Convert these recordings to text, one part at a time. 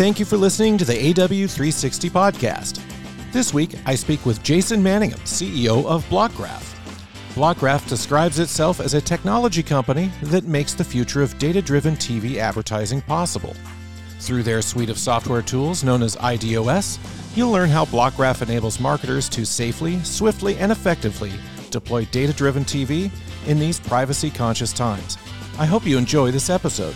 thank you for listening to the AW360 podcast. This week, I speak with Jason Manningham, CEO of Blockgraph. Blockgraph describes itself as a technology company that makes the future of data driven TV advertising possible. Through their suite of software tools known as IDOS, you'll learn how Blockgraph enables marketers to safely, swiftly, and effectively deploy data driven TV in these privacy conscious times. I hope you enjoy this episode.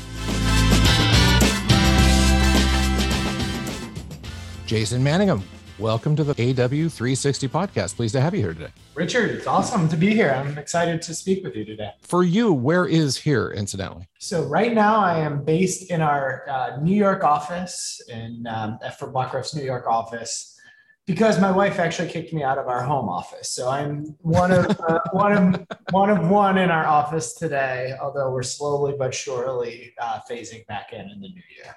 Jason Manningham, welcome to the AW360 podcast. Pleased to have you here today. Richard, it's awesome to be here. I'm excited to speak with you today. For you, where is here, incidentally? So, right now, I am based in our uh, New York office, in um, for Blockgraph's New York office, because my wife actually kicked me out of our home office. So, I'm one of uh, one of one of one in our office today. Although we're slowly but surely uh, phasing back in in the new year.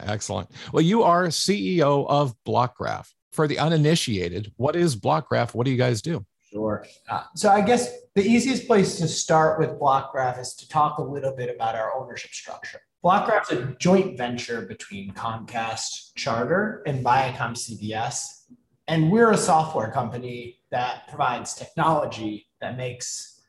Excellent. Well, you are CEO of Blockgraph. For the uninitiated, what is Blockgraph? What do you guys do? Sure. Uh, so I guess the easiest place to start with Blockgraph is to talk a little bit about our ownership structure. Blockgraph's a joint venture between Comcast Charter and Viacom CBS. And we're a software company that provides technology that makes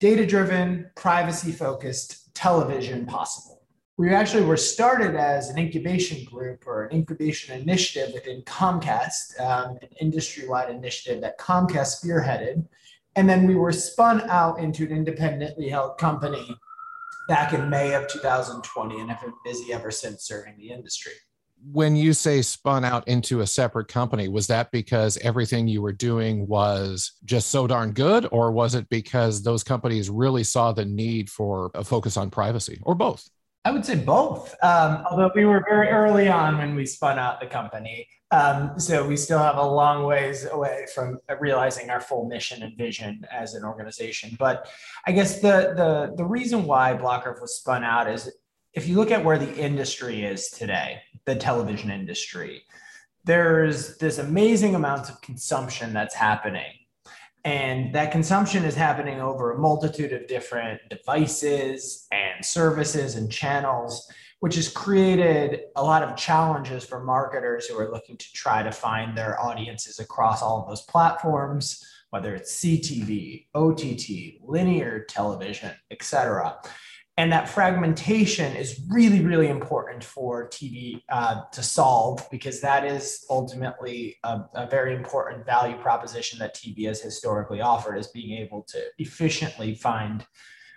data driven, privacy focused television possible we actually were started as an incubation group or an incubation initiative within Comcast, um, an industry wide initiative that Comcast spearheaded. And then we were spun out into an independently held company back in May of 2020 and have been busy ever since serving the industry. When you say spun out into a separate company, was that because everything you were doing was just so darn good, or was it because those companies really saw the need for a focus on privacy, or both? I would say both. Um, although we were very early on when we spun out the company, um, so we still have a long ways away from realizing our full mission and vision as an organization. But I guess the the the reason why Blockgraph was spun out is if you look at where the industry is today, the television industry, there's this amazing amount of consumption that's happening and that consumption is happening over a multitude of different devices and services and channels, which has created a lot of challenges for marketers who are looking to try to find their audiences across all of those platforms, whether it's CTV, OTT, linear television, et cetera. And that fragmentation is really, really important for TV uh, to solve because that is ultimately a, a, very important value proposition that TV has historically offered is being able to efficiently find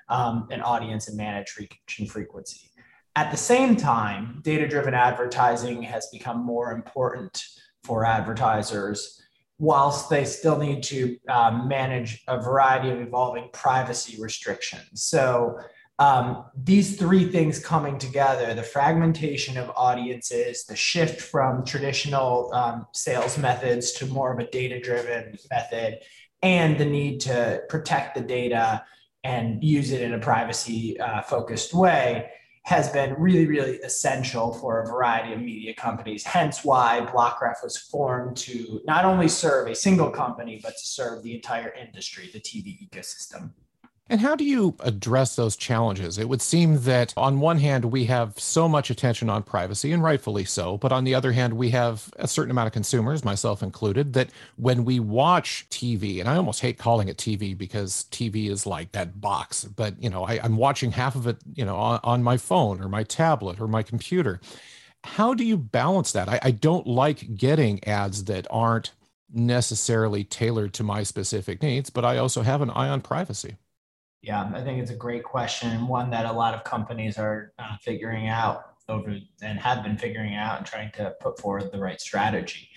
um, an audience and manage reach and frequency. At the same time, data driven advertising has become more important for advertisers whilst they still need to um, manage a variety of evolving privacy restrictions. So um, these three things coming together the fragmentation of audiences, the shift from traditional um, sales methods to more of a data driven method, and the need to protect the data and use it in a privacy uh, focused way has been really, really essential for a variety of media companies. Hence why Blockgraph was formed to not only serve a single company, but to serve the entire industry, the TV ecosystem. And how do you address those challenges? It would seem that on one hand, we have so much attention on privacy, and rightfully so. But on the other hand, we have a certain amount of consumers, myself included, that when we watch TV, and I almost hate calling it TV because TV is like that box, but you know, I, am watching half of it, you know, on, on, my phone or my tablet or my computer. How do you balance that? I, I don't like getting ads that aren't necessarily tailored to my specific needs, but I also have an eye on privacy. Yeah, I think it's a great question and one that a lot of companies are uh, figuring out over and have been figuring out and trying to put forward the right strategy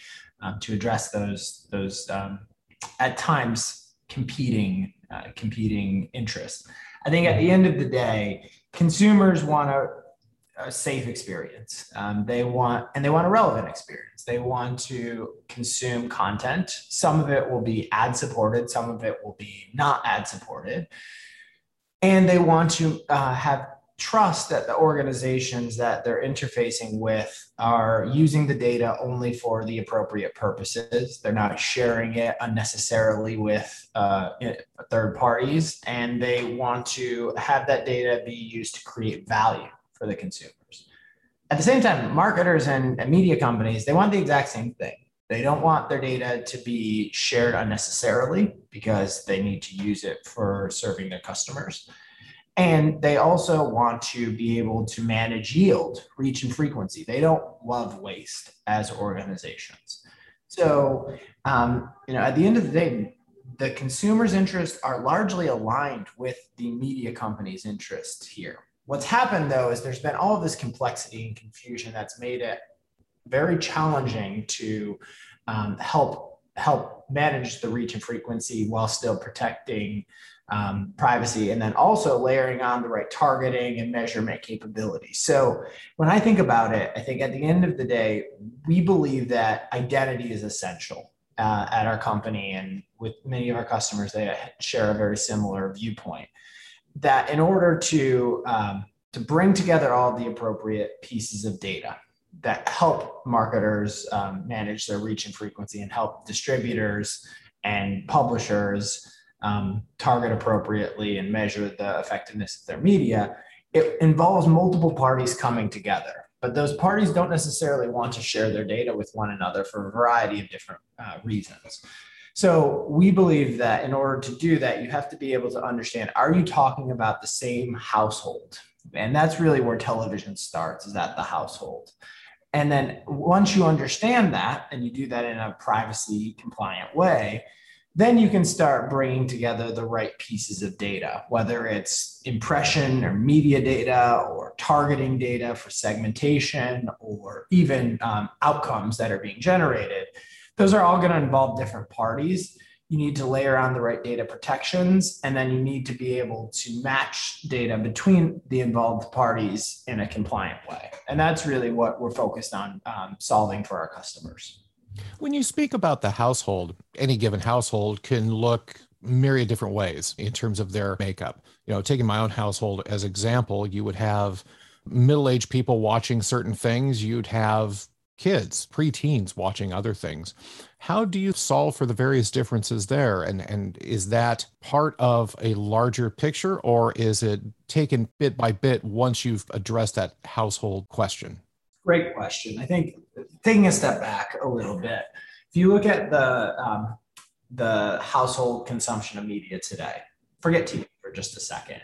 um, to address those those um, at times competing uh, competing interests. I think at the end of the day, consumers want a, a safe experience. Um, they want and they want a relevant experience. They want to consume content. Some of it will be ad supported. Some of it will be not ad supported and they want to uh, have trust that the organizations that they're interfacing with are using the data only for the appropriate purposes. They're not sharing it unnecessarily with uh, third parties, and they want to have that data be used to create value for the consumers. at the same time, marketers and, and media companies, they want the exact same thing. They don't want their data to be shared unnecessarily because they need to use it for serving their customers. And they also want to be able to manage yield, reach, and frequency. They don't love waste as organizations. So, um, you know, at the end of the day, the consumer's interests are largely aligned with the media company's interests here. What's happened though is there's been all of this complexity and confusion that's made it very challenging to um, help help manage the reach and frequency while still protecting um, privacy and then also layering on the right targeting and measurement capabilities. So when I think about it, I think at the end of the day, we believe that identity is essential uh, at our company and with many of our customers, they share a very similar viewpoint that in order to um, to bring together all the appropriate pieces of data that help marketers um, manage their reach and frequency and help distributors and publishers um, target appropriately and measure the effectiveness of their media, it involves multiple parties coming together. But those parties don't necessarily want to share their data with one another for a variety of different uh, reasons. So we believe that in order to do that, you have to be able to understand are you talking about the same household? And that's really where television starts, is at the household. And then once you understand that and you do that in a privacy compliant way, then you can start bringing together the right pieces of data, whether it's impression or media data or targeting data for segmentation or even um, outcomes that are being generated. Those are all going to involve different parties. You need to layer on the right data protections, and then you need to be able to match data between the involved parties in a compliant way. And that's really what we're focused on um, solving for our customers. When you speak about the household, any given household can look myriad different ways in terms of their makeup. You know, taking my own household as example, you would have middle-aged people watching certain things, you'd have kids, preteens watching other things. How do you solve for the various differences there? And and is that part of a larger picture or is it taken bit by bit once you've addressed that household question? Great question. I think taking a step back a little bit, if you look at the um, the household consumption of media today, forget TV for just a second.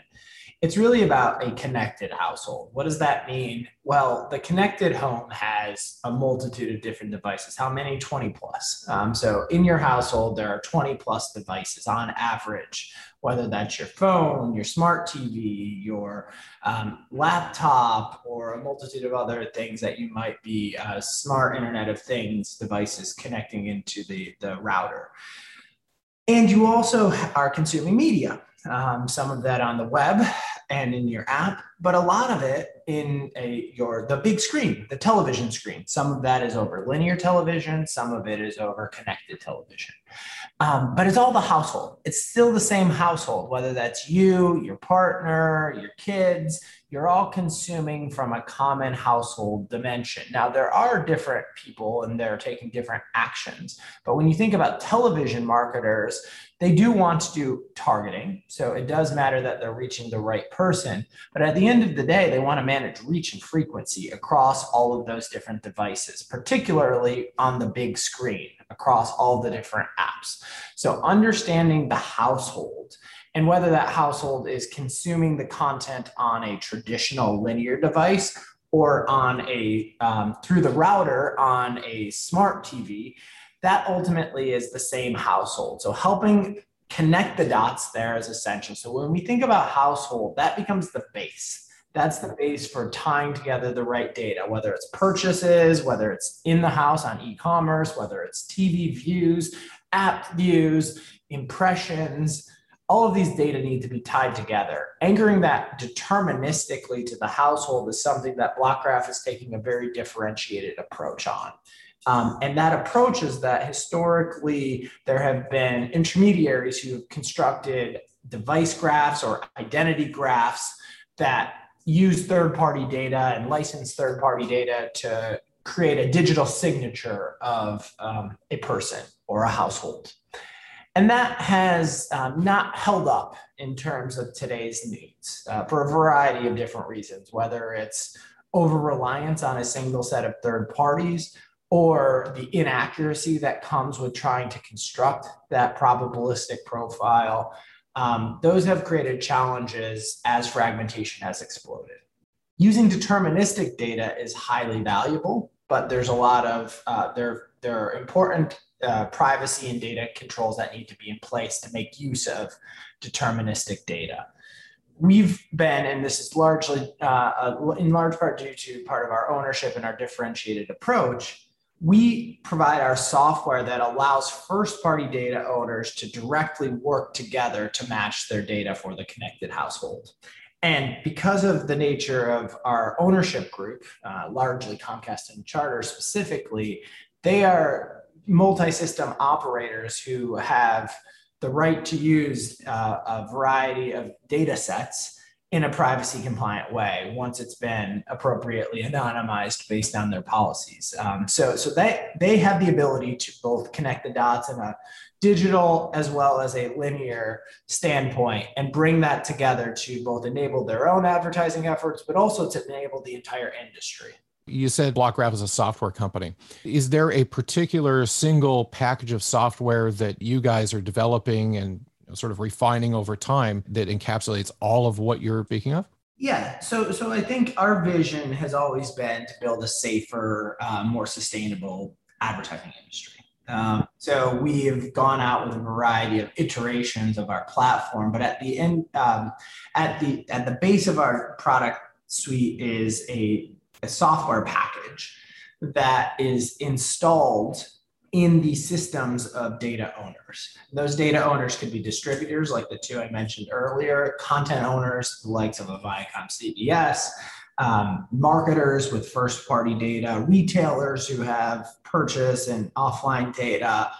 It's really about a connected household. What does that mean? Well, the connected home has a multitude of different devices. How many? 20 plus. Um, so in your household, there are 20 plus devices on average, whether that's your phone, your smart TV, your um, laptop, or a multitude of other things that you might be uh, smart Internet of Things devices connecting into the, the router. And you also are consuming media um, some of that on the web and in your app, but a lot of it in a, your the big screen, the television screen. Some of that is over linear television, some of it is over connected television. Um, but it's all the household. It's still the same household, whether that's you, your partner, your kids, you're all consuming from a common household dimension. Now, there are different people and they're taking different actions. But when you think about television marketers, they do want to do targeting. So it does matter that they're reaching the right person. But at the end of the day, they want to manage reach and frequency across all of those different devices, particularly on the big screen across all the different apps. So understanding the household and whether that household is consuming the content on a traditional linear device or on a um, through the router on a smart TV, that ultimately is the same household. So helping connect the dots there is essential. So when we think about household, that becomes the base. That's the base for tying together the right data, whether it's purchases, whether it's in the house on e commerce, whether it's TV views, app views, impressions, all of these data need to be tied together. Anchoring that deterministically to the household is something that Blockgraph is taking a very differentiated approach on. Um, and that approach is that historically there have been intermediaries who have constructed device graphs or identity graphs that use third party data and license third party data to create a digital signature of um, a person or a household. And that has um, not held up in terms of today's needs uh, for a variety of different reasons, whether it's over reliance on a single set of third parties or the inaccuracy that comes with trying to construct that probabilistic profile. Um, those have created challenges as fragmentation has exploded. Using deterministic data is highly valuable, but there's a lot of uh, there there are important uh, privacy and data controls that need to be in place to make use of deterministic data. We've been, and this is largely uh, in large part due to part of our ownership and our differentiated approach, we provide our software that allows first party data owners to directly work together to match their data for the connected household. And because of the nature of our ownership group, uh, largely Comcast and Charter specifically, they are multi system operators who have the right to use uh, a variety of data sets in a privacy compliant way once it's been appropriately anonymized based on their policies. Um, so, so they, they have the ability to both connect the dots in a digital as well as a linear standpoint and bring that together to both enable their own advertising efforts, but also to enable the entire industry. You said Blockgraph is a software company. Is there a particular single package of software that you guys are developing and sort of refining over time that encapsulates all of what you're speaking of? Yeah, so so I think our vision has always been to build a safer, uh, more sustainable advertising industry. Um, so we have gone out with a variety of iterations of our platform, but at the end, um, at the at the base of our product suite is a, a software package that is installed in the systems of data owners. Those data owners could be distributors, like the two I mentioned earlier, content owners, the likes of a Viacom CBS, um, marketers with first party data, retailers who have purchase and offline data,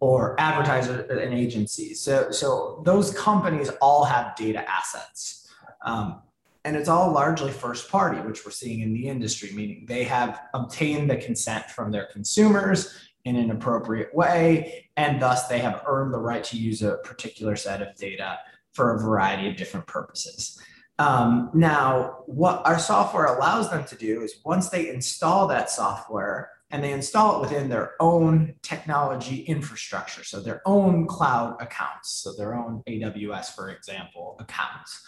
or advertisers and agencies. So, so those companies all have data assets. Um, and it's all largely first party, which we're seeing in the industry, meaning they have obtained the consent from their consumers in an appropriate way, and thus they have earned the right to use a particular set of data for a variety of different purposes. Um, now, what our software allows them to do is once they install that software and they install it within their own technology infrastructure, so their own cloud accounts, so their own AWS, for example, accounts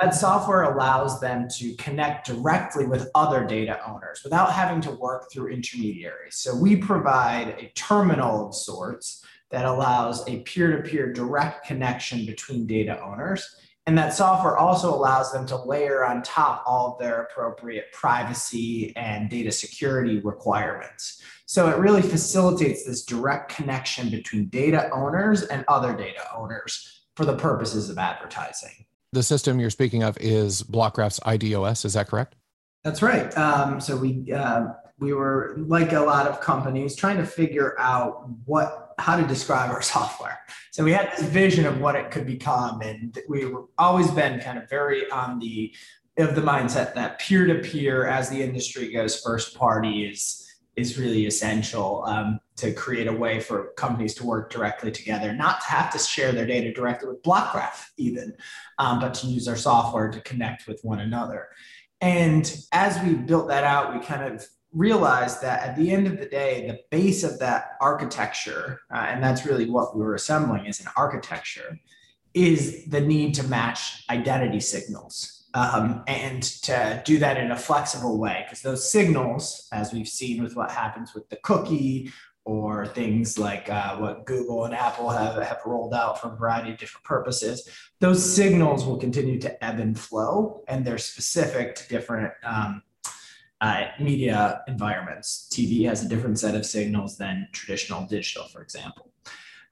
that software allows them to connect directly with other data owners without having to work through intermediaries. So we provide a terminal of sorts that allows a peer-to-peer direct connection between data owners. And that software also allows them to layer on top all of their appropriate privacy and data security requirements. So it really facilitates this direct connection between data owners and other data owners for the purposes of advertising. The system you're speaking of is Blockgraph's IDOS. Is that correct? That's right. Um, so we uh, we were like a lot of companies trying to figure out what how to describe our software. So we had this vision of what it could become, and we were always been kind of very on the of the mindset that peer to peer, as the industry goes first party, is is really essential um, to create a way for companies to work directly together, not to have to share their data directly with Blockgraph even, um, but to use our software to connect with one another. And as we built that out, we kind of realized that at the end of the day, the base of that architecture, uh, and that's really what we were assembling as an architecture, is the need to match identity signals um, and to do that in a flexible way. Because those signals as we've seen with what happens with the cookie or things like uh, what google and apple have, have rolled out for a variety of different purposes those signals will continue to ebb and flow and they're specific to different um, uh, media environments. Tv has a different set of signals than traditional digital for example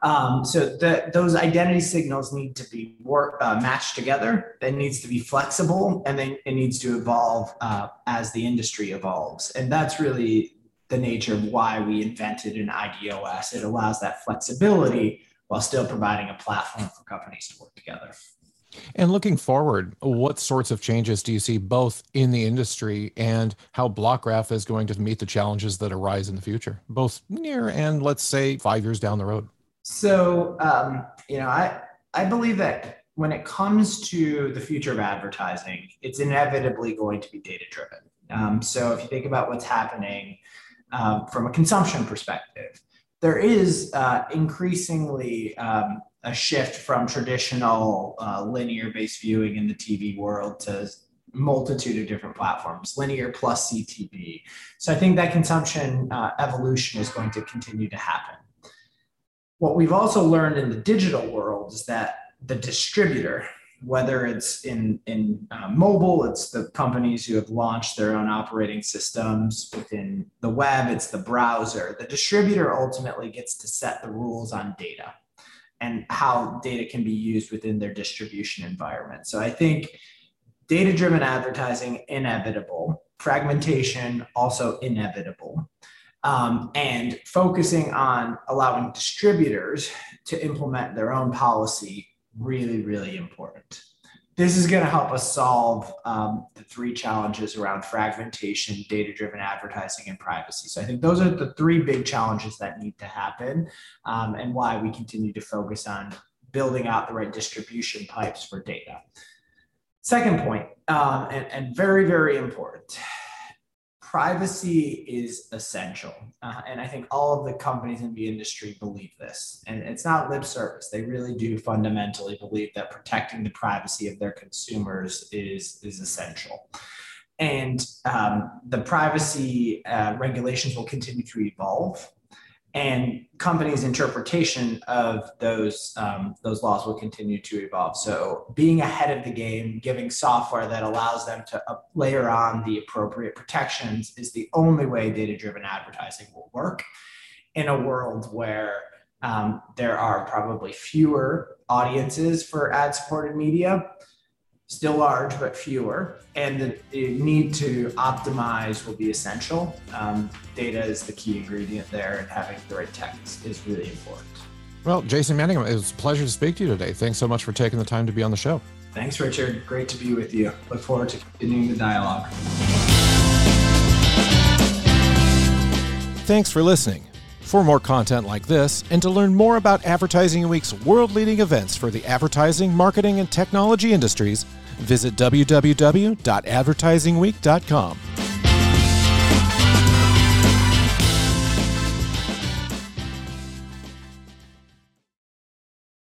um, so the, those identity signals need to be work, uh, matched together. It needs to be flexible, and then it needs to evolve uh, as the industry evolves. And that's really the nature of why we invented an IDOS. It allows that flexibility while still providing a platform for companies to work together. And looking forward, what sorts of changes do you see both in the industry and how Blockgraph is going to meet the challenges that arise in the future, both near and let's say five years down the road? So, um, you know, I, I believe that when it comes to the future of advertising, it's inevitably going to be data driven. Um, so if you think about what's happening um, from a consumption perspective, there is uh, increasingly um, a shift from traditional uh, linear based viewing in the TV world to multitude of different platforms, linear plus CTV. So I think that consumption uh, evolution is going to continue to happen. What we've also learned in the digital world is that the distributor, whether it's in, in uh, mobile, it's the companies who have launched their own operating systems within the web, it's the browser. The distributor ultimately gets to set the rules on data and how data can be used within their distribution environment. So I think data driven advertising, inevitable, fragmentation, also inevitable. Um, and focusing on allowing distributors to implement their own policy really, really important. This is going to help us solve um, the three challenges around fragmentation, data driven advertising, and privacy. So I think those are the three big challenges that need to happen um, and why we continue to focus on building out the right distribution pipes for data. Second point, um, and, and very, very important privacy is essential. Uh, and I think all of the companies in the industry believe this. And it's not lip service. They really do fundamentally believe that protecting the privacy of their consumers is, is essential. And um, the privacy uh, regulations will continue to evolve and companies' interpretation of those um, those laws will continue to evolve. So, being ahead of the game, giving software that allows them to layer on the appropriate protections is the only way data-driven advertising will work in a world where um, there are probably fewer audiences for ad-supported media still large but fewer, and the, the need to optimize will be essential. Um, data is the key ingredient there, and having the right tech is, is really important. Well, Jason Manningham, it was a pleasure to speak to you today. Thanks so much for taking the time to be on the show. Thanks, Richard. Great to be with you. Look forward to continuing the dialogue. Thanks for listening. For more content like this, and to learn more about Advertising Week's world leading events for the advertising, marketing, and technology industries, visit www.advertisingweek.com.